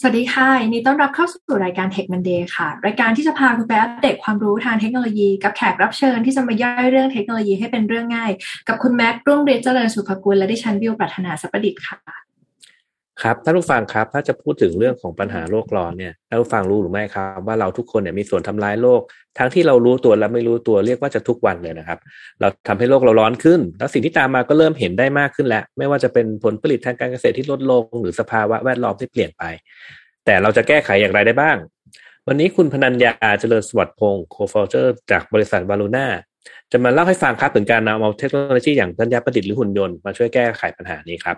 สวัสดีค่ะยินดีต้อนรับเข้าสู่รายการ Tech Monday ค่ะ รายการที่จะพาคุณไปอัปเดตความรู้ทางเทคโนโลยีกับแขกรับเชิญที่จะมาย่อยเรื่องเทคโนโลยีให้เป็นเรื่องง่าย กับคุณแม็กรุ่งเรืองเจริญสุภกุลและดิฉันบิวปรัชนาสัปดิษฐ์ค่ะ ครับท่านผู้ฟังครับ ถ้าจะพูดถึงเรื่องของปัญหาโลกร้อนเนี่ยท่านผู้ฟังรู้หรือไม่ครับ ว่าเราทุกคนเนี่ยมีส่วนทำลายโลก ทั้งที่เรารู้ตัวและไม่รู้ตัวเรียกว่าจะทุกวันเลยนะครับ เราทำให้โลกเราร้อนขึ้น แล้วสิ่งที่ตามมาก็เริ่มเห็นได้มากขึ้นแล้ว ไม่ว่าจะเป็นผลผลิตทางการเกษตรที่ลดลง หรือสภาวะแวดล้อมที่เปลี่ยนไป แต่เราจะแก้ไขอย่างไรได้บ้าง วันนี้คุณพนัญญาเจริญสวัสดิ์พงศ์ Co-founder จากบริษัทวารุณาจะมาเล่าให้ฟังครับถึงการนำเอาเทคโนโลยีอย่างปัญญาประดิษฐ์หรือหุ่นยนต์มาช่วยแก้ไขปัญหานี้ครับ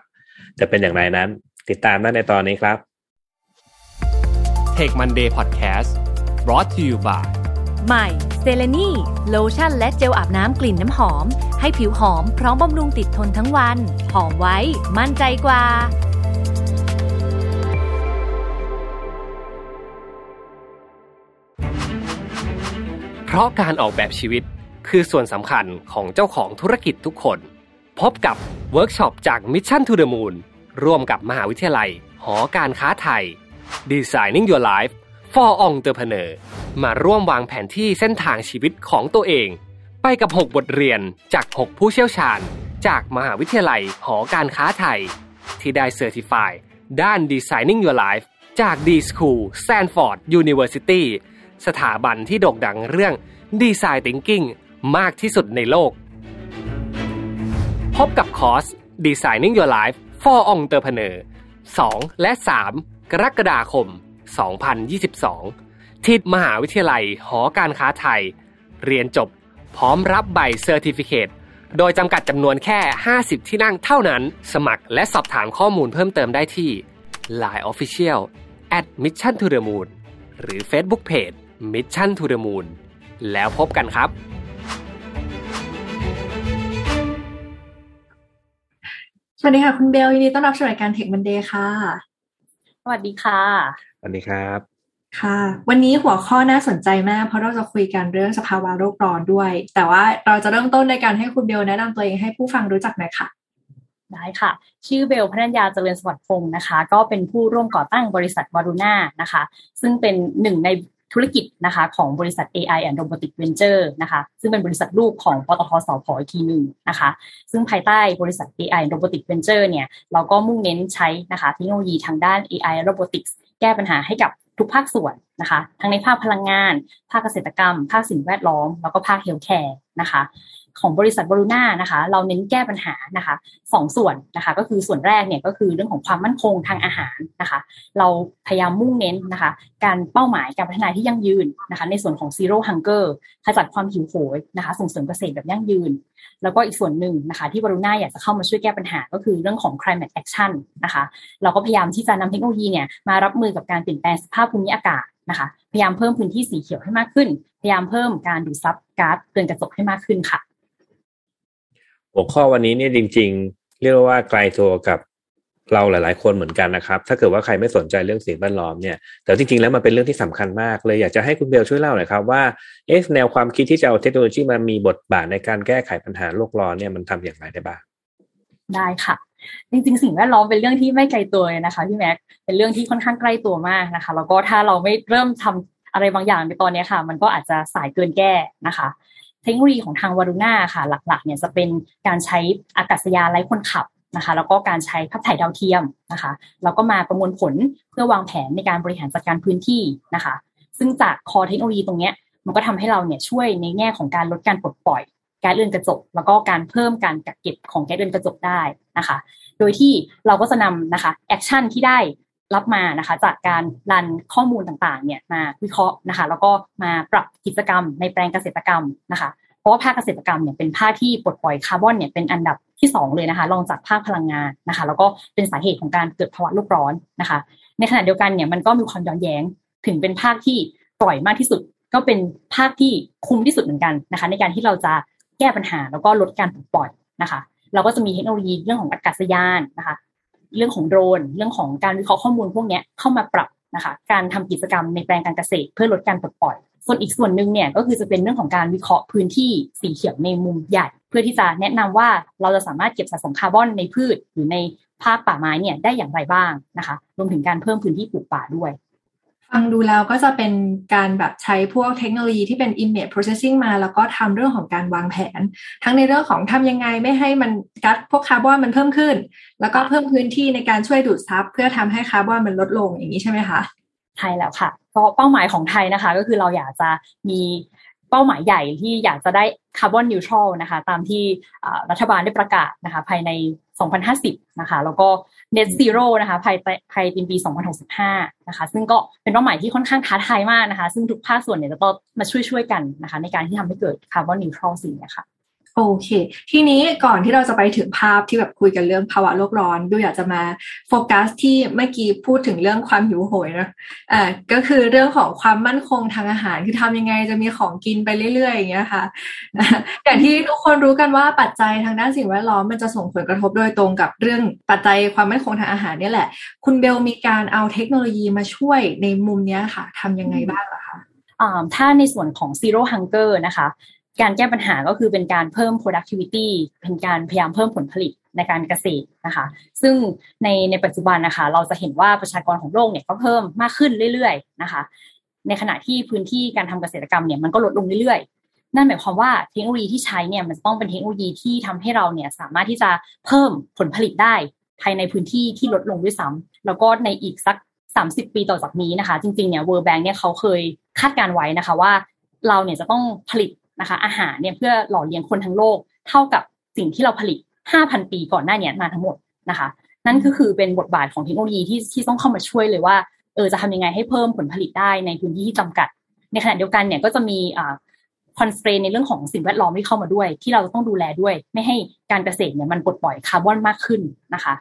จะเป็นอย่างไรนั้น ติดตามได้ในตอนนี้ครับ Tech Monday Podcast brought to you by ใหม่เซเลนีโลชั่นและเจลอาบน้ำกลิ่นน้ำหอม ให้ผิวหอมพร้อมบำรุงติดทนทั้งวัน หอมไว้ มั่นใจกว่า เพราะการออกแบบชีวิตคือส่วนสำคัญของเจ้าของธุรกิจทุกคน พบกับเวิร์กช็อปจาก Mission to the Moon ร่วมกับมหาวิทยาลัย หอการค้าไทย Designing Your Life for Entrepreneur มาร่วมวางแผนที่เส้นทางชีวิตของตัวเอง ไปกับ 6 บทเรียนจาก 6 ผู้เชี่ยวชาญ จากมหาวิทยาลัยหอการค้าไทย ที่ได้เซอร์ติฟายด้าน Designing Your Life จาก D School Stanford University สถาบันที่โด่งดังเรื่อง Design Thinking มากที่สุดในโลก พบกับคอร์ส Designing Your Life for Entrepreneur 2และ 3 กรกฎาคม 2022 ที่มหาวิทยาลัยหอการค้าไทย เรียนจบพร้อมรับใบ certificate โดยจำกัดจำนวนแค่ 50 ที่นั่งเท่านั้น สมัครและสอบถามข้อมูลเพิ่มเติมได้ที่ Line Official at Mission to the Moon หรือ Facebook Page Mission to the Moon แล้วพบกันครับ วัสดีค่ะคุณเบลยินดีต้อนรับสู่รายการ Tech Monday ค่ะ สวัสดีค่ะ สวัสดีครับ ค่ะ วันนี้หัวข้อน่าสนใจมาก เพราะเราจะคุยกันเรื่องสภาวะโลกร้อนด้วย แต่ว่าเราจะเริ่มต้นในการให้คุณเบลแนะนำตัวเองให้ผู้ฟังรู้จักหน่อยค่ะ ได้ค่ะ ชื่อเบลพนัญญาเจริญสวัสดิ์พงศ์นะคะ ก็เป็นผู้ร่วมก่อตั้งบริษัทวารุณานะคะ ซึ่งเป็นหนึ่งใน ธุรกิจนะคะของบริษัท AI and Robotic Venture นะคะซึ่งเป็นบริษัทลูกของปตทสพอีกทีหนึ่งนะคะซึ่งภายใต้บริษัท AI and Robotic Venture เนี่ยเราก็มุ่งเน้นใช้นะคะเทคโนโลยีทางด้าน AI Robotics แก้ปัญหาให้กับทุกภาคส่วนนะคะทั้งในภาคพลังงาน ภาคเกษตรกรรม ภาคสิ่งแวดล้อม แล้วก็ภาคเฮลท์แคร์นะคะ ของบริษัทบรูน่านะคะ เราเน้นแก้ปัญหานะคะสองส่วนนะคะ ก็คือส่วนแรกเนี่ยก็คือเรื่องของความมั่นคงทางอาหารนะคะ เราพยายามมุ่งเน้นนะคะ การเป้าหมายการพัฒนาที่ยั่งยืนนะคะ ในส่วนของ zero hunger ขจัดความหิวโหยนะคะ ส่งเสริมเกษตรแบบยั่งยืน แล้วก็อีกส่วนหนึ่งนะคะ ที่บรูน่าอยากจะเข้ามาช่วยแก้ปัญหาก็คือเรื่องของ climate action นะคะ เราก็พยายามที่จะนำเทคโนโลยีเนี่ยมารับมือกับการเปลี่ยนแปลงสภาพภูมิอากาศนะคะพยายามเพิ่มพื้นที่สีเขียวให้มากขึ้น พยายามเพิ่มการดูดซับก๊าซเรือนกระจกให้มากขึ้นค่ะ หัวข้อวันนี้เนี่ยจริง ๆ เรียกว่าไกลตัวกับเราหลาย ๆ คนเหมือนกันนะครับ ถ้าเกิดว่าใครไม่สนใจเรื่องสิ่งแวดล้อมเนี่ย แต่จริง ๆ แล้วมันเป็นเรื่องที่สำคัญมากเลยอยากจะให้คุณเบลช่วยเล่าหน่อยครับว่าเอ๊ะแนวความคิดที่จะเอาเทคโนโลยีมามีบทบาทในการแก้ไขปัญหาโลกร้อนเนี่ยมันทำอย่างไรได้บ้างได้ค่ะ จริง ๆ สิ่งแวดล้อมเป็นเรื่องที่ไม่ไกลตัวเลยนะคะพี่แม็กเป็นเรื่องที่ค่อนข้างใกล้ตัวมากนะคะ แล้วก็ถ้าเราไม่เริ่มทำอะไรบางอย่างในตอนนี้ค่ะ มันก็อาจจะสายเกินแก้นะคะ เทคโนโลยีของทางวารุณาค่ะ หลักๆเนี่ยจะเป็นการใช้อากาศยานไร้คนขับนะคะแล้วก็การใช้ภาพถ่ายดาวเทียมนะคะแล้วก็มาประมวลผลเพื่อวางแผนในการบริหารจัดการพื้นที่นะคะ ซึ่งจากคอเทคโนโลยีตรงเนี้ยมันก็ทำให้เราเนี่ยช่วยในแง่ของการลดการปลดปล่อยแก๊สเรือนกระจก แล้วก็การเพิ่มการกักเก็บของแก๊สเรือนกระจกได้นะคะ โดยที่เราก็จะนำนะคะ action ที่ได้ รับมานะคะจากการรันข้อมูลต่างๆเนี่ยมาวิเคราะห์นะคะ แล้วก็มาปรับกิจกรรมในแปลงเกษตรกรรมนะคะเพราะว่าภาคเกษตรกรรมเนี่ยเป็นภาคที่ปลดปล่อยคาร์บอนเนี่ยเป็นอันดับที่ 2 เลยนะคะรองจากภาคพลังงานนะคะ แล้วก็เป็นสาเหตุของการเกิดภาวะโลกร้อนนะคะ ในขณะเดียวกันเนี่ยมันก็มีความย้อนแย้งถึงเป็นภาคที่ปล่อยมากที่สุด ก็เป็นภาคที่คุ้มที่สุดเหมือนกันนะคะ ในการที่เราจะแก้ปัญหาแล้วก็ลดการปลดปล่อยนะคะ เราก็จะมีเทคโนโลยีเรื่องของอากาศยานนะคะ เรื่องของโดรน เรื่องของการวิเคราะห์ข้อมูลพวกนี้เข้ามาปรับนะคะ การทำกิจกรรมในแปลงการเกษตร เพื่อลดการปลดปล่อย ส่วนอีกส่วนหนึ่งเนี่ยก็คือจะเป็นเรื่องของการวิเคราะห์พื้นที่สีเขียวในมุมใหญ่ เพื่อที่จะแนะนำว่าเราจะสามารถเก็บสะสมคาร์บอนในพืชหรือในภาคป่าไม้เนี่ยได้อย่างไรบ้างนะคะ รวมถึงการเพิ่มพื้นที่ปลูกป่าด้วย ฟังดูแล้วก็จะเป็นการแบบใช้พวกเทคโนโลยีที่เป็น image processing มา แล้วก็ทำเรื่องของการวางแผน ทั้งในเรื่องของทำยังไงไม่ให้มันก๊าซพวกคาร์บอนมันเพิ่มขึ้น แล้วก็เพิ่มพื้นที่ในการช่วยดูดซับเพื่อทำให้คาร์บอนมันลดลงอย่างนี้ใช่ไหมคะใช่แล้วค่ะก็เป้าหมายของไทยนะคะ ก็คือเราอยากจะมีเป้าหมายใหญ่ที่อยากจะได้ carbon neutral นะคะ ตามที่รัฐบาลได้ประกาศนะคะ ภายใน 2050 นะคะ แล้วก็ net zero นะคะภายภายในปี 2065 นะคะ ซึ่งก็เป็นเป้าหมายที่ค่อนข้างท้าทายมากนะคะ ซึ่งทุกภาคส่วนเนี่ยจะต้องมาช่วยๆกันนะคะ ในการที่ทำให้เกิด carbon neutral สิ่งนี้ค่ะ โอเค ทีนี้ก่อนที่เราจะไปถึงภาพที่แบบคุยกันเรื่องภาวะโลกร้อนดูอยากจะมาโฟกัสที่เมื่อกี้พูดถึงเรื่องความหิวโหยนะอ่าก็คือเรื่องของความมั่นคงทางอาหารคือทำยังไงจะมีของกินไปเรื่อยๆอย่างเงี้ยค่ะอย่างที่ทุกคนรู้กันว่าปัจจัยทางด้านสิ่งแวดล้อมมันจะส่งผลกระทบโดยตรงกับเรื่องปัจจัยความมั่นคงทางอาหารนี่แหละ คุณเบลมีการเอาเทคโนโลยีมาช่วยในมุมนี้ค่ะทำยังไงบ้างอะคะถ้าในส่วนของ zero hunger นะคะ การแก้ปัญหาก็คือเป็นการเพิ่ม productivity เป็นการพยายามเพิ่มผลผลิตในการเกษตรนะคะ ซึ่งในในปัจจุบันนะคะ เราจะเห็นว่าประชากรของโลกเนี่ยก็เพิ่มมากขึ้นเรื่อย ๆ นะคะ ในขณะที่พื้นที่การทำเกษตรกรรมเนี่ยมันก็ลดลงเรื่อยๆ นั่นหมายความว่าเทคโนโลยีที่ใช้เนี่ยมันต้องเป็นเทคโนโลยีที่ทำให้เราเนี่ยสามารถที่จะเพิ่มผลผลิตได้ภายในพื้นที่ที่ลดลงด้วยซ้ำแล้วก็ในอีกสัก 30 ปีต่อจากนี้นะคะ จริงๆเนี่ย World Bank เนี่ยเขาเคยคาดการไว้นะคะว่า เราเนี่ยจะต้องผลิต นะคะ อาหารเนี่ยเพื่อหล่อเลี้ยงคนทั้งโลก เท่ากับสิ่งที่เราผลิต 5,000 ปีก่อนหน้านี้มาทั้งหมดนะคะ นั่นก็คือเป็นบทบาทของเทคโนโลยีที่ที่ต้องเข้ามาช่วยเลยว่าเออจะทำยังไงให้เพิ่มผลผลิตได้ในพื้นที่ที่จำกัด ในขณะเดียวกันเนี่ยก็จะมีอ่า constraint ในเรื่องของสิ่งแวดล้อมที่เข้ามาด้วย ที่เราต้องดูแลด้วย ไม่ให้การเกษตรเนี่ยมันปลดปล่อยคาร์บอนมากขึ้นนะคะ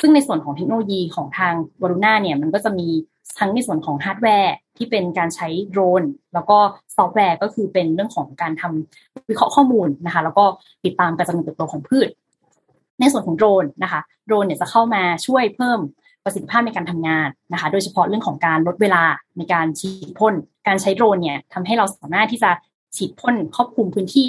ซึ่งในส่วนของเทคโนโลยีของทางวารุณาเนี่ยมันก็จะมี ทั้งในส่วนของฮาร์ดแวร์ที่เป็นการใช้โดรน แล้วก็ซอฟต์แวร์ก็คือเป็นเรื่องของการทำวิเคราะห์ข้อมูลนะคะ แล้วก็ติดตามการเจริญเติบโตของพืช ในส่วนของโดรนนะคะโดรนเนี่ยจะเข้ามาช่วยเพิ่มประสิทธิภาพในการทำงานนะคะ โดยเฉพาะเรื่องของการลดเวลาในการฉีดพ่น การใช้โดรนเนี่ยทำให้เราสามารถที่จะฉีดพ่นครอบคลุมพื้นที่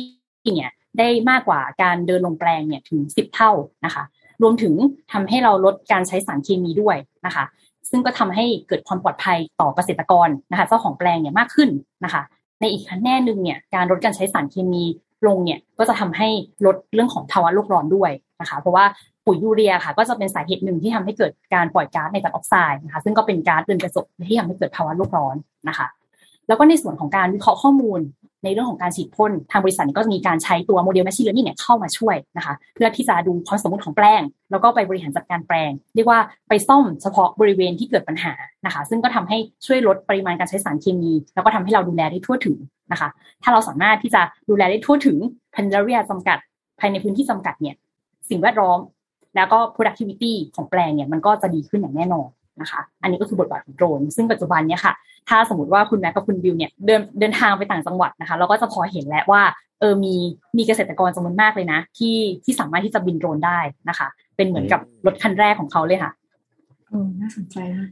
เนี่ยได้มากกว่าการเดินลงแปลงเนี่ยถึงสิบเท่านะคะ รวมถึงทำให้เราลดการใช้สารเคมีด้วยนะคะ ซึ่งก็ทำให้เกิดความปลอดภัยต่อเกษตรกรนะคะเจ้าของแปลงเนี่ยมากขึ้นนะคะ ในอีกขั้นหนึ่งเนี่ยการลดการใช้สารเคมีลงเนี่ยก็จะทำให้ลดเรื่องของภาวะโลกร้อนด้วยนะคะ เพราะว่าปุ๋ยยูเรียค่ะ ก็จะเป็นสาเหตุหนึ่งที่ทำให้เกิดการปล่อยก๊าซไนตรัสออกไซด์นะคะ ซึ่งก็เป็นก๊าซเรือนกระจกที่ทำให้เกิดภาวะโลกร้อนนะคะ แล้วก็ในส่วนของการวิเคราะห์ข้อมูล ในเรื่องของการฉีดพ่นทางบริษัทก็จะมีการใช้ตัวโมเดล machine learning เนี่ยเข้ามาช่วยนะคะ เพื่อที่จะดูความสมบูรณ์ของแปลง แล้วก็ไปบริหารจัดการแปลง เรียกว่าไปซ่อมเฉพาะบริเวณที่เกิดปัญหานะคะ ซึ่งก็ทำให้ช่วยลดปริมาณการใช้สารเคมี แล้วก็ทำให้เราดูแลได้ทั่วถึงนะคะ ถ้าเราสามารถที่จะดูแลได้ทั่วถึงพันธุ์เรียจำกัด ภายในพื้นที่จำกัดเนี่ยสิ่งแวดล้อม แล้วก็ productivity ของแปลงเนี่ยมันก็จะดีขึ้นอย่างแน่นอน นะคะ อันนี้ก็คือบทบาทของโดรน ซึ่งปัจจุบันเนี่ยค่ะ ถ้าสมมติว่าคุณแม่กับคุณบิวเนี่ยเดินเดินทางไปต่างจังหวัดนะคะ เราก็จะพอเห็นแล้วว่าเออมีมีเกษตรกรจำนวนมากเลยนะ ที่ที่สามารถที่จะบินโดรนได้นะคะ เป็นเหมือนกับรถคันแรกของเขาเลยค่ะอืมน่าสนใจนะ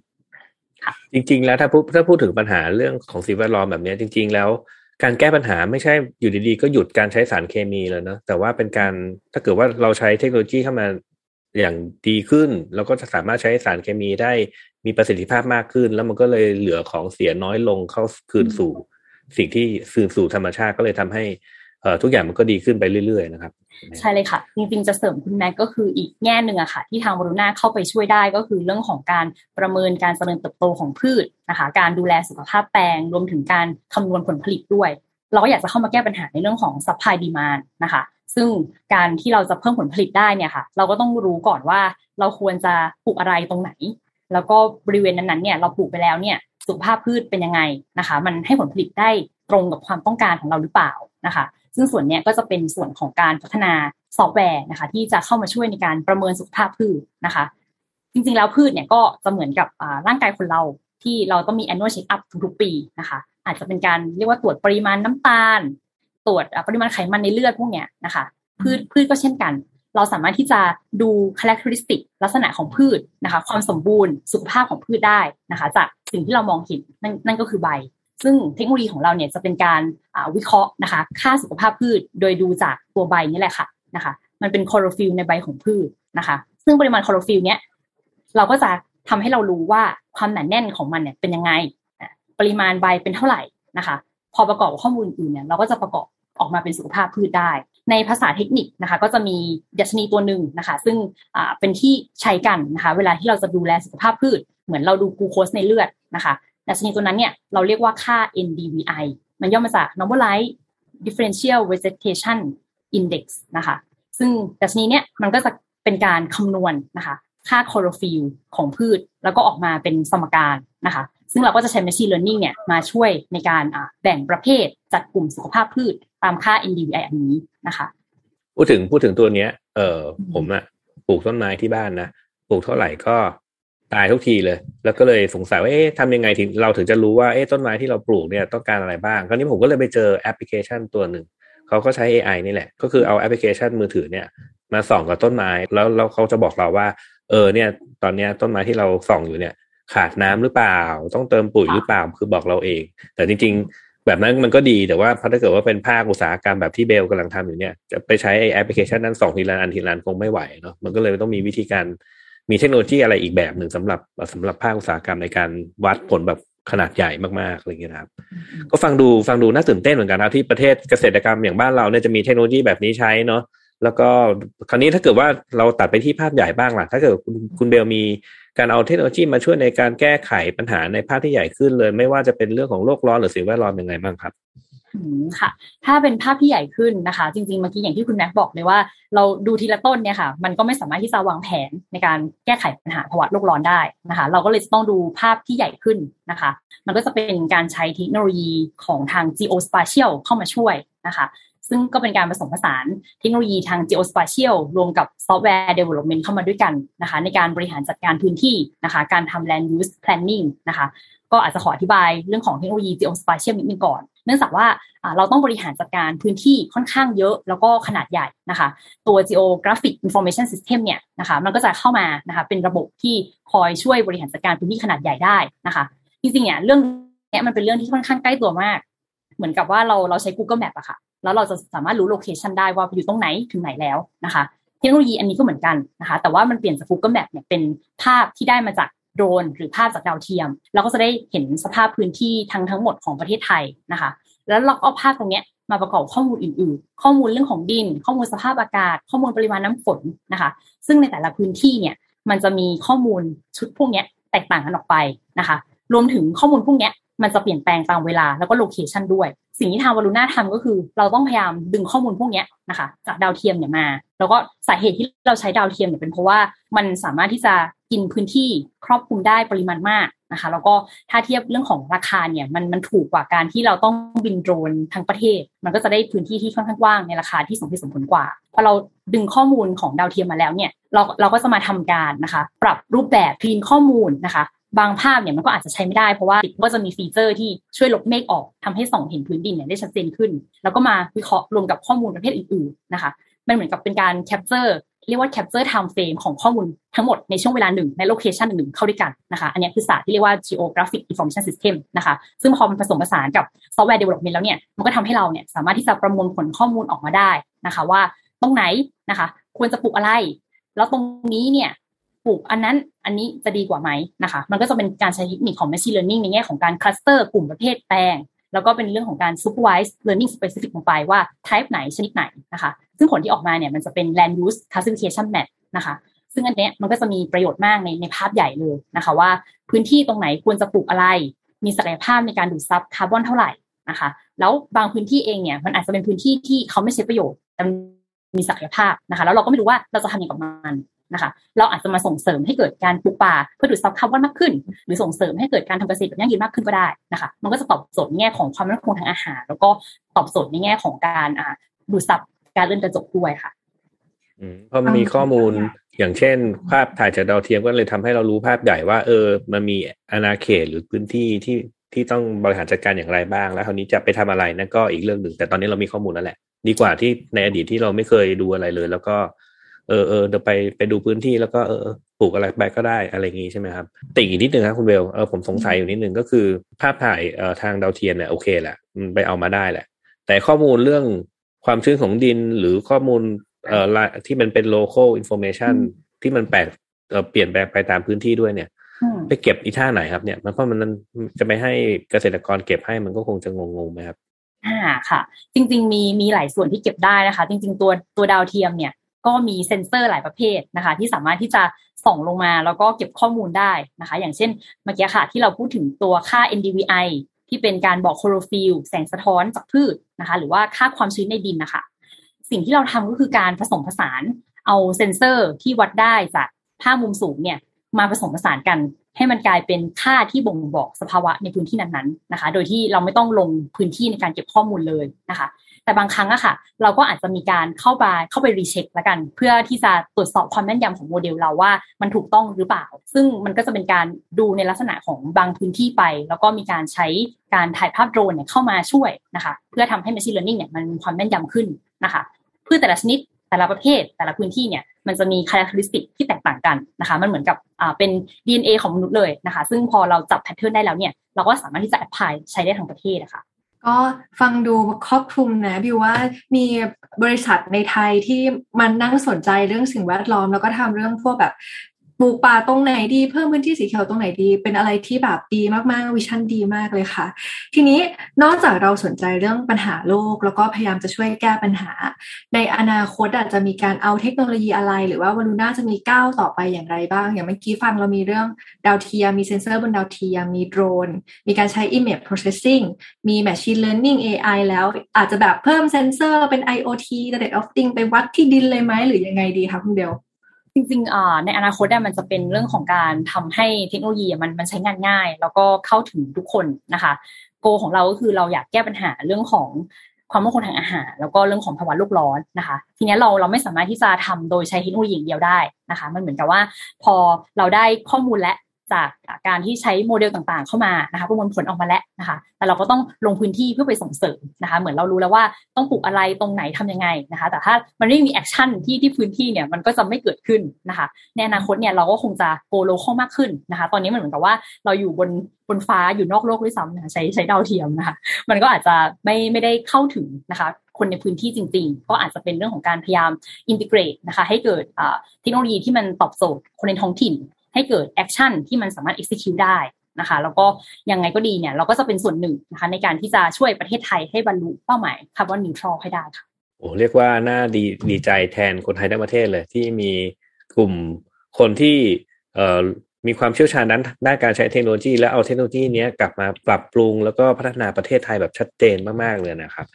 ค่ะจริง ๆ แล้วถ้าพูดถ้าพูดถึงปัญหาเรื่องของสิ่งแวดล้อมแบบนี้จริง ๆ แล้วการแก้ปัญหาไม่ใช่อยู่ดีๆ ก็หยุดการใช้สารเคมีแล้วเนาะแต่ว่าเป็นการถ้าเกิดว่าเราใช้เทคโนโลยีเข้ามา อย่างดีขึ้น แล้วก็จะสามารถใช้สารเคมีได้มีประสิทธิภาพมากขึ้น แล้วมันก็เลยเหลือของเสียน้อยลงเข้าคืนสู่สิ่งที่คืนสู่ธรรมชาติก็เลยทำให้เอ่อทุกอย่างมันก็ดีขึ้นไปเรื่อยๆนะครับ ใช่เลยค่ะ จริงๆจะเสริมคุณแม็กก็คืออีกแง่หนึ่งอะค่ะ ที่ทางบรูน่าเข้าไปช่วยได้ก็คือเรื่องของการประเมินการเจริญเติบโตของพืชนะคะ การดูแลสุขภาพแปลงรวมถึงการคำนวณผลผลิตด้วย เราก็อยากจะเข้ามาแก้ปัญหาในเรื่องของ supply demand นะคะ ซึ่งการที่เราจะเพิ่มผลผลิตได้เนี่ยค่ะ เราก็ต้องรู้ก่อนว่าเราควรจะปลูกอะไรตรงไหน แล้วก็บริเวณนั้นๆเนี่ยเราปลูกไปแล้วเนี่ยสุขภาพพืชเป็นยังไงนะคะ มันให้ผลผลิตได้ตรงกับความต้องการของเราหรือเปล่านะคะ ซึ่งส่วนนี้ก็จะเป็นส่วนของการพัฒนาซอฟต์แวร์นะคะ ที่จะเข้ามาช่วยในการประเมินสุขภาพพืชนะคะ จริงๆแล้วพืชเนี่ยก็จะเหมือนกับร่างกายคนเราที่เราต้องมี annual check up ทุกๆ ปีนะคะ อาจจะเป็นการเรียกว่าตรวจปริมาณน้ำตาล ตรวจปริมาณไขมันในเลือดพวกเนี้ยนะคะพืชพืชก็เช่นกัน เราสามารถที่จะดูคุณลักษณะลักษณะของพืชนะคะ ความสมบูรณ์สุขภาพของพืชได้นะคะ จากสิ่งที่เรามองเห็นนั่นนั่นก็คือใบ ซึ่งเทคโนโลยีของเราเนี่ยจะเป็นการวิเคราะห์นะคะ ค่าสุขภาพพืชโดยดูจากตัวใบนี่แหละค่ะนะคะ มันเป็นคลอโรฟิลในใบของพืชนะคะ ซึ่งปริมาณคลอโรฟิลเนี้ยเราก็จะทำให้เรารู้ว่าความหนาแน่นของมันเนี่ยเป็นยังไง ปริมาณใบเป็นเท่าไหร่นะคะ พอประกอบข้อมูลอื่นเนี่ยเราก็จะประกอบออกมาเป็นสุขภาพพืชได้ ในภาษาเทคนิคนะคะ ก็จะมีดัชนีตัวหนึ่งนะคะ ซึ่งเป็นที่ใช้กันนะคะ เวลาที่เราจะดูแลสุขภาพพืช เหมือนเราดูกูโคสในเลือดนะคะดัชนีตัวนั้นเนี่ยเราเรียกว่าค่า NDVI มันย่อมาจาก Normalized Differential Vegetation Index นะคะ ซึ่งดัชนีเนี่ยมันก็จะเป็นการคำนวณนะคะ ค่าคลอโรฟิลของพืช แล้วก็ออกมาเป็นสมการนะคะ ซึ่งเราก็จะใช้ machine learning เนี่ยมาช่วยในการแบ่งประเภทจัดกลุ่มสุขภาพพืชตามค่า NDVI อันนี้นะคะ พูดถึงพูดถึงตัวเนี้ย เออผมอะปลูกต้นไม้ที่บ้านนะปลูกเท่าไหร่ก็ตายทุกทีเลย แล้วก็เลยสงสัยว่าเอ๊ะทำยังไงถึงเราถึงจะรู้ว่าเอ๊ะต้นไม้ที่เราปลูกเนี่ยต้องการอะไรบ้างคราวนี้ผมก็เลยไปเจอแอปพลิเคชันตัวหนึ่งเขาก็ใช้ AI นี่แหละ ก็คือเอาแอปพลิเคชันมือถือเนี่ย มาส่องกับต้นไม้แล้วแล้วเขาจะบอกเราว่า เออเนี่ย ตอนเนี้ยต้นไม้ที่เราส่องอยู่เนี่ย ขาดน้ำหรือเปล่า ต้องเติมปุ๋ยหรือเปล่าคือบอกเราเอง แต่จริง ๆ แบบนั้นมันก็ดีแต่ว่าถ้าเกิดว่าเป็นภาคอุตสาหกรรมแบบที่เบลกำลังทำอยู่เนี่ยจะไปใช้แอปพลิเคชันนั้นส่องทีละอันทีละอันคงไม่ไหวเนาะมันก็เลยต้องมีวิธีการมีเทคโนโลยีอะไรอีกแบบหนึ่งสำหรับสำหรับภาคอุตสาหกรรมในการวัดผลแบบขนาดใหญ่มากๆอะไรเงี้ยครับก็ฟังดูฟังดูน่าตื่นเต้นเหมือนกันนะที่ประเทศเกษตรกรรมอย่างบ้านเราเนี่ยจะมีเทคโนโลยีแบบนี้ใช้เนาะ แล้วก็คราวนี้ถ้าเกิดว่าเราตัดไปที่ภาพใหญ่บ้างล่ะ ถ้าเกิดคุณคุณเบลมีการเอาเทคโนโลยีมาช่วยในการแก้ไขปัญหาในภาพที่ใหญ่ขึ้นเลย ไม่ว่าจะเป็นเรื่องของโลกร้อนหรือสิ่งแวดล้อมยังไงบ้างครับค่ะ ถ้าเป็นภาพที่ใหญ่ขึ้นนะคะ จริงๆเมื่อกี้อย่างที่คุณแม็กบอกเลยว่า เราดูทีละต้นเนี่ยค่ะ มันก็ไม่สามารถที่จะวางแผนในการแก้ไขปัญหาภาวะโลกร้อนได้นะคะ เราก็เลยจะต้องดูภาพที่ใหญ่ขึ้นนะคะ มันก็จะเป็นการใช้เทคโนโลยีของทาง geospatial เข้ามาช่วยนะคะ ซึ่งก็เป็นการผสมผสานเทคโนโลยีทาง geospatial รวมกับ software development เข้ามาด้วยกันนะคะ ในการบริหารจัดการพื้นที่นะคะ การทำ land use planning นะคะ ก็อาจจะขออธิบายเรื่องของเทคโนโลยี geospatial นิดนึงก่อนเนื่องจากว่าเราต้องบริหารจัดการพื้นที่ค่อนข้างเยอะแล้วก็ขนาดใหญ่นะคะ ตัว geographic information system เนี่ยนะคะ มันก็จะเข้ามานะคะเป็นระบบที่คอยช่วยบริหารจัดการพื้นที่ขนาดใหญ่ได้นะคะจริงๆเนี่ยเรื่องนี้มันเป็นเรื่องที่ค่อนข้างใกล้ตัวมาก เหมือนกับว่าเราเราใช้ Google Map อะค่ะ แล้วเราจะสามารถรู้ location ได้ว่าอยู่ตรงไหนถึงไหนแล้วนะคะเทคโนโลยีอันนี้ก็เหมือนกันนะคะ แต่ว่ามันเปลี่ยนจาก Google Map เนี่ยเป็นภาพที่ได้มาจากโดรน หรือภาพจากดาวเทียม เราก็จะได้เห็นสภาพพื้นที่ทั้งทั้งหมดของประเทศไทยนะคะ แล้วเราเอาภาพตรงนี้มาประกอบข้อมูลอื่น ๆ ข้อมูลเรื่องของดิน ข้อมูลสภาพอากาศ ข้อมูลปริมาณน้ำฝนนะคะ ซึ่งในแต่ละพื้นที่เนี่ยมันจะมีข้อมูลชุดพวกนี้แตกต่างกันออกไปนะคะ รวมถึงข้อมูลพวกนี้ มันจะเปลี่ยนแปลงตามเวลาแล้วก็ location ด้วย สิ่งที่ทางวารุณาทำก็คือ เราต้องพยายามดึงข้อมูลพวกนี้นะคะ จากดาวเทียมเนี่ยมา แล้วก็สาเหตุที่เราใช้ดาวเทียมเนี่ยเป็นเพราะว่ามันสามารถที่จะกินพื้นที่ครอบคลุมได้ปริมาณมากนะคะ แล้วก็ถ้าเทียบเรื่องของราคาเนี่ยมันมันถูกกว่าการที่เราต้องบินโดรนทั้งประเทศ มันก็จะได้พื้นที่ที่ค่อนข้างกว้างในราคาที่สมเหตุสมผลกว่าพอเราดึงข้อมูลของดาวเทียมมาแล้วเนี่ยเราเราก็จะมาทำการนะคะ ปรับรูปแบบ clean ข้อมูลนะคะ บางภาพเนี่ยมันก็อาจจะใช้ไม่ได้เพราะว่าก็จะมี feature ที่ช่วยลบเมฆออกทำให้ส่องเห็นพื้นดินเนี่ยได้ชัดเจนขึ้น แล้วก็มาวิเคราะห์รวมกับข้อมูลประเภทอื่นๆนะคะมันเหมือนกับเป็นการ capture เรียกว่า capture time frame ของข้อมูลทั้งหมดในช่วงเวลาหนึ่งใน location หนึ่งเข้าด้วยกันนะคะอันนี้คือศาสตร์ที่เรียกว่า geographic information system นะคะซึ่งพอมันผสมผสานกับ software development แล้วเนี่ยมันก็ทำให้เราเนี่ยสามารถที่จะประมวลผลข้อมูลออกมาได้นะคะ ว่าตรงไหนนะคะ ควรจะปลูกอะไร แล้วตรงนี้เนี่ย ปลูกอันนั้นอันนี้จะดีกว่าไหมนะคะ มันก็จะเป็นการใช้เทคนิคของ machine learning ในแง่ของการ cluster กลุ่มประเภทแปลง แล้วก็เป็นเรื่องของการ supervise learning specific ลงไปว่า type ไหนชนิดไหนนะคะ ซึ่งผลที่ออกมาเนี่ยมันจะเป็น land use classification map นะคะซึ่งอันนี้มันก็จะมีประโยชน์มากในในภาพใหญ่เลยนะคะ ว่าพื้นที่ตรงไหนควรจะปลูกอะไร มีศักยภาพในการดูดซับคาร์บอนเท่าไหร่นะคะ แล้วบางพื้นที่เองเนี่ยมันอาจจะเป็นพื้นที่ที่เขาไม่ใช้ประโยชน์แต่มีศักยภาพนะคะ แล้วเราก็ไม่รู้ว่าเราจะทำอย่างกับมัน นะคะเราอาจจะมาส่งเสริมให้เกิดการปลูกป่าเพื่อดูดซับคาร์บอนมากขึ้น หรือส่งเสริมให้เกิดการทำเกษตรแบบยั่งยืนมากขึ้นก็ได้นะคะมันก็จะตอบโจทย์ในแง่ของความมั่นคงทางอาหาร แล้วก็ตอบโจทย์ในแง่ของการดูดซับการเลื่อนกระจกด้วยค่ะพอมีข้อมูลอย่างเช่น ภาพถ่ายจากดาวเทียมก็เลยทำให้เรารู้ภาพใหญ่ว่า เออ มันมีอาณาเขตหรือพื้นที่ที่ที่ต้องบริหารจัดการอย่างไรบ้าง แล้วคราวนี้จะไปทำอะไรนั่นก็อีกเรื่องหนึ่งแต่ตอนนี้เรามีข้อมูลแล้วแหละ ดีกว่าที่ในอดีตที่เราไม่เคยดูอะไรเลย แล้วก็ เออเออเดี๋ยวไปไปดูพื้นที่แล้วก็เออปลูกอะไรไปก็ได้อะไรอย่างงี้ใช่ไหมครับติอีกนิดนึงครับคุณเบลเออผมสงสัยอยู่นิดนึงก็คือ ภาพถ่ายเอ่อทางดาวเทียมเนี่ยโอเคแหละมันไปเอามาได้แหละ แต่ข้อมูลเรื่องความชื้นของดินหรือข้อมูลเอ่อที่มันเป็น local information ที่มันแปลกเปลี่ยนแปลงไปตามพื้นที่ด้วยเนี่ย ไปเก็บอีท่าไหนครับเนี่ยมันเพราะมันจะไปให้เกษตรกรเก็บให้มันก็คงจะงงๆไหมครับอ่าค่ะ จริง ๆ มีมีหลายส่วนที่เก็บได้นะคะ จริง ๆ ตัวตัวดาวเทียมเนี่ย ก็มีเซ็นเซอร์หลายประเภทนะคะ ที่สามารถที่จะส่องลงมาแล้วก็เก็บข้อมูลได้นะคะ อย่างเช่นเมื่อกี้ค่ะที่เราพูดถึงตัวค่า NDVI ที่เป็นการบอกคลอโรฟิลแสงสะท้อนจากพืชนะคะ หรือว่าค่าความชื้นในดินนะคะ สิ่งที่เราทำก็คือการผสมผสานเอาเซ็นเซอร์ที่วัดได้จากภาพมุมสูงเนี่ยมาผสมผสานกัน ให้มันกลายเป็นค่าที่บ่งบอกสภาวะในพื้นที่นั้นๆนะคะ โดยที่เราไม่ต้องลงพื้นที่ในการเก็บข้อมูลเลยนะคะ แต่บางครั้งอะค่ะ เราก็อาจจะมีการเข้าไปเข้าไป recheck แล้วกัน เพื่อที่จะตรวจสอบความแม่นยำของโมเดลเราว่ามันถูกต้องหรือเปล่า ซึ่งมันก็จะเป็นการดูในลักษณะของบางพื้นที่ไป แล้วก็มีการใช้การถ่ายภาพโดรนเนี่ยเข้ามาช่วยนะคะ เพื่อทำให้ machine learning เนี่ยมันมีความแม่นยำขึ้นนะคะพืชแต่ละชนิด แต่ละประเทศแต่ละพื้นที่เนี่ยมันจะมีคุณลักษณะที่แตกต่างกันนะคะ มันเหมือนกับอ่าเป็น DNA ของมนุษย์เลยนะคะ ซึ่งพอเราจับ pattern ได้แล้วเนี่ยเราก็สามารถที่จะ apply ใช้ได้ทั้งประเทศนะคะก็ฟังดูครอบคลุมนะบิวว่ามีบริษัทในไทยที่มานั่งสนใจเรื่องสิ่งแวดล้อม แล้วก็ทำเรื่องพวกแบบ ปลูกป่าตรงไหนดีเพิ่มพื้นที่สีเขียวตรงไหนดี เป็นอะไรที่แบบดีมากๆ vision ดีมากเลยค่ะ ทีนี้นอกจากเราสนใจเรื่องปัญหาโลก แล้วก็พยายามจะช่วยแก้ปัญหา ในอนาคตอาจจะมีการเอาเทคโนโลยีอะไร หรือว่าวารุณาจะมีก้าวต่อไปอย่างไรบ้าง อย่างเมื่อกี้ฟังเรามีเรื่องดาวเทียมมีเซนเซอร์บนดาวเทียมมีโดรน มีการใช้ image processing มี machine learning AI แล้วอาจจะแบบเพิ่มเซนเซอร์เป็น IoT Internet of Things ไปวัดที่ดินเลยไหมหรือยังไงดีคะคุณเบล จริงๆในอนาคตมันจะเป็นเรื่องของการทำให้เทคโนโลยีมันมันใช้งานง่าย แล้วก็เข้าถึงทุกคนนะคะ goal ของเราก็คือเราอยากแก้ปัญหาเรื่องของความมั่นคงทางอาหาร แล้วก็เรื่องของภาวะโลกร้อนนะคะ ทีนี้เราเราไม่สามารถที่จะทำโดยใช้เทคโนโลยีอย่างเดียวได้นะคะ มันเหมือนกับว่าพอเราได้ข้อมูลและ จากการที่ใช้โมเดลต่างๆ เข้ามานะคะประมวลผลออกมาแล้วนะคะ แต่เราก็ต้องลงพื้นที่เพื่อไปส่งเสริมนะคะ เหมือนเรารู้แล้วว่าต้องปลูกอะไรตรงไหนทำยังไงนะคะ แต่ถ้ามันไม่มี action ที่ที่พื้นที่เนี่ยมันก็จะไม่เกิดขึ้นนะคะในอนาคตเนี่ยเราก็คงจะ go local เข้ามากขึ้นนะคะ ตอนนี้มันเหมือนกับว่าเราอยู่บนบนฟ้าอยู่นอกโลกด้วยซ้ำนะใช้ใช้ดาวเทียมนะคะ มันก็อาจจะไม่ไม่ได้เข้าถึงนะคะ คนในพื้นที่จริงๆ ก็อาจจะเป็นเรื่องของการพยายาม integrate นะคะ ให้เกิดเทคโนโลยีที่มันตอบโจทย์คนในท้องถิ่น ให้เกิด action ที่มันสามารถ execute ได้นะคะ แล้วก็ยังไงก็ดีเนี่ย เราก็จะเป็นส่วนหนึ่งนะคะ ในการที่จะช่วยประเทศไทยให้บรรลุเป้าหมายคาร์บอนนิวทรัลให้ได้ค่ะโอ้เรียกว่าน่าดีดีใจแทนคนไทยทั้งประเทศเลยที่มีกลุ่มคนที่เอ่อมีความเชี่ยวชาญด้านด้านการใช้เทคโนโลยี แล้วเอาเทคโนโลยีนี้กลับมาปรับปรุงแล้วก็พัฒนาประเทศไทยแบบชัดเจนมากๆเลยนะครับ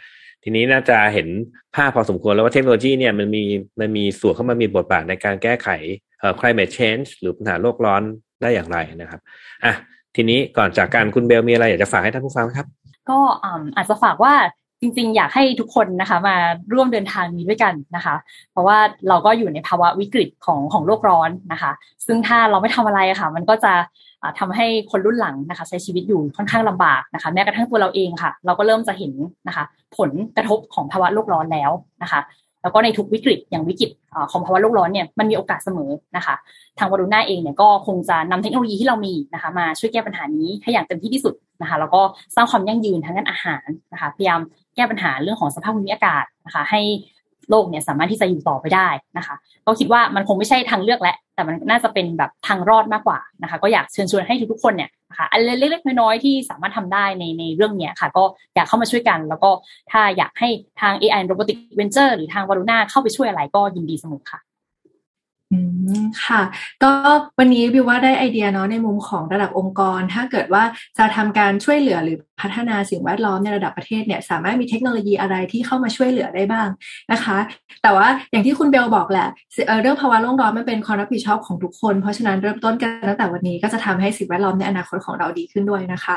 ทีนี้น่าจะเห็นภาพพอสมควรแล้วว่าเทคโนโลยีเนี่ยมันมีมันมีส่วนเข้ามามีบทบาทในการแก้ไข climate change หรือปัญหาโลกร้อนได้อย่างไรนะครับอะทีนี้ก่อนจากการคุณเบลมีอะไรอยากจะฝากให้ท่านผู้ฟังครับ ก็อาจจะฝากว่าจริงๆ อยากให้ทุกคนนะคะมาร่วมเดินทางนี้ด้วยกันนะคะ เพราะว่าเราก็อยู่ในภาวะวิกฤตของของโลกร้อนนะคะ ซึ่งถ้าเราไม่ทำอะไรค่ะ มันก็จะทำให้คนรุ่นหลังนะคะ ใช้ชีวิตอยู่ค่อนข้างลำบากนะคะ แม้กระทั่งตัวเราเองค่ะ เราก็เริ่มจะเห็นนะคะ ผลกระทบของภาวะโลกร้อนแล้วนะคะ แล้วก็ในทุกวิกฤตอย่างวิกฤตของภาวะโลกร้อนเนี่ยมันมีโอกาสเสมอนะคะ ทางวารุณาเองเนี่ยก็คงจะนำเทคโนโลยีที่เรามีนะคะ มาช่วยแก้ปัญหานี้ให้อย่างเต็มที่ที่สุดนะคะแล้วก็สร้างความยั่งยืนทางด้านอาหารนะคะ พยายามแก้ปัญหาเรื่องของสภาพภูมิอากาศนะคะ ให้ โลกเนี่ยสามารถที่จะอยู่ต่อไปได้นะคะก็คิดว่ามันคงไม่ใช่ทางเลือกแล้วแต่มันน่าจะเป็นแบบทางรอดมากกว่านะคะ ก็อยากเชิญชวนให้ทุกๆคนเนี่ยนะคะอันเล็กๆน้อยๆที่สามารถทำได้ในในเรื่องเนี้ยค่ะ ก็อยากเข้ามาช่วยกัน แล้วก็ถ้าอยากให้ทาง AI Robotic Venture หรือทางวารุณาเข้าไปช่วยอะไรก็ยินดีเสมอค่ะ ค่ะ ก็วันนี้บิวว่าได้ไอเดียเนาะในมุมของระดับองค์กร ถ้าเกิดว่าจะทำการช่วยเหลือหรือพัฒนาสิ่งแวดล้อมในระดับประเทศเนี่ยสามารถมีเทคโนโลยีอะไรที่เข้ามาช่วยเหลือได้บ้างนะคะ แต่ว่าอย่างที่คุณเบลบอกแหละเรื่องภาวะโลกร้อนมันเป็นความรับผิดชอบของทุกคน เพราะฉะนั้นเริ่มต้นกันตั้งแต่วันนี้ก็จะทำให้สิ่งแวดล้อมในอนาคตของเราดีขึ้นด้วยนะคะ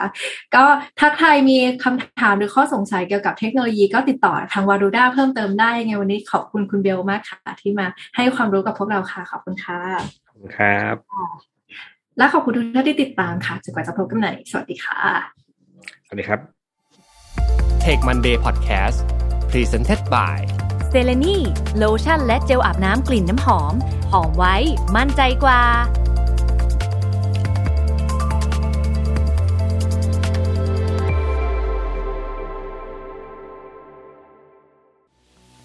ก็ถ้าใครมีคำถามหรือข้อสงสัยเกี่ยวกับเทคโนโลยีก็ติดต่อทางวารุณาเพิ่มเติมได้ไงวันนี้ขอบคุณคุณเบลมากค่ะที่มาให้ความรู้กับพวกเราค่ะขอบคุณค่ะครับ และขอบคุณทุกท่านที่ติดตามค่ะจนกว่าจะพบกันใหม่สวัสดีค่ะ สวัสดีครับ Tech Monday Podcast Presented by เซเลนีโลชั่นและเจลอาบน้ำกลิ่นน้ำหอม หอมไว้ มั่นใจกว่า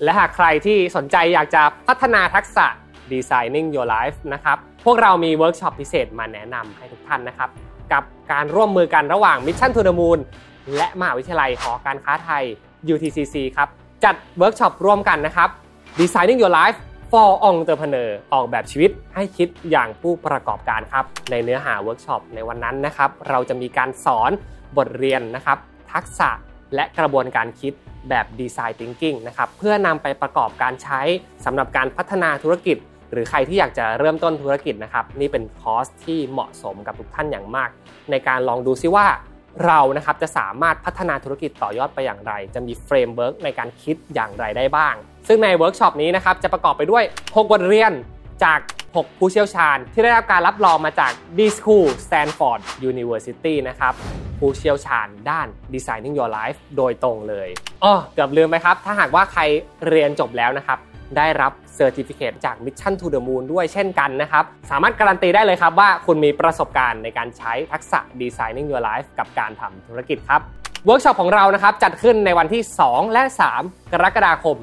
และหากใครที่สนใจอยากจะพัฒนาทักษะ Designing Your Life นะครับ พวกเรามีเวิร์กช็อปพิเศษมาแนะนำให้ทุกท่านนะครับ กับการร่วมมือกันระหว่าง Mission to the Moon และมหาวิทยาลัยหอการค้าไทย UTCC ครับ จัดเวิร์กช็อปร่วมกันนะครับ Designing Your Life for Entrepreneur ออกแบบชีวิตให้คิดอย่างผู้ประกอบการครับ ในเนื้อหาเวิร์กช็อปในวันนั้นนะครับ เราจะมีการสอนบทเรียนนะครับ ทักษะและกระบวนการคิดแบบ Design Thinking นะครับ เพื่อนำไปประกอบการใช้สำหรับการพัฒนาธุรกิจ หรือใครที่อยากจะเริ่มต้นธุรกิจนะครับ นี่เป็นคอร์สที่เหมาะสมกับทุกท่านอย่างมาก ในการลองดูซิว่าเรานะครับจะสามารถพัฒนาธุรกิจต่อยอดไปอย่างไร จะมี framework ในการคิดอย่างไรได้บ้าง ซึ่งในเวิร์กช็อปนี้นะครับจะประกอบไปด้วย 6 บทเรียนจาก 6 ผู้เชี่ยวชาญ ที่ได้รับการรับรองมาจาก D School Stanford University นะครับผู้เชี่ยวชาญด้าน Designing Your Life โดยตรงเลยอ๋อเกือบลืมไปครับ ถ้าหากว่าใครเรียนจบแล้วนะครับ ได้รับ certificate จาก Mission to the Moon ด้วยเช่นกันนะครับ สามารถการันตีได้เลยครับว่าคุณมีประสบการณ์ในการใช้ทักษะ Designing Your Life กับการทำธุรกิจครับเวิร์กช็อปของเรานะครับจัดขึ้นในวันที่ 2 และ 3 กรกฎาคม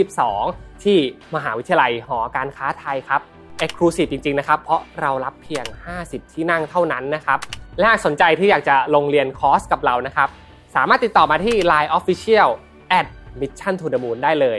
2022 ที่มหาวิทยาลัยหอการค้าไทยครับ Exclusive จริง ๆ นะครับ เพราะเรารับเพียง 50 ที่นั่งเท่านั้นนะครับ และหากสนใจที่อยากจะลงเรียนคอร์สกับเรานะครับ สามารถติดต่อมาที่ Line Official at Mission to the Moon ได้เลย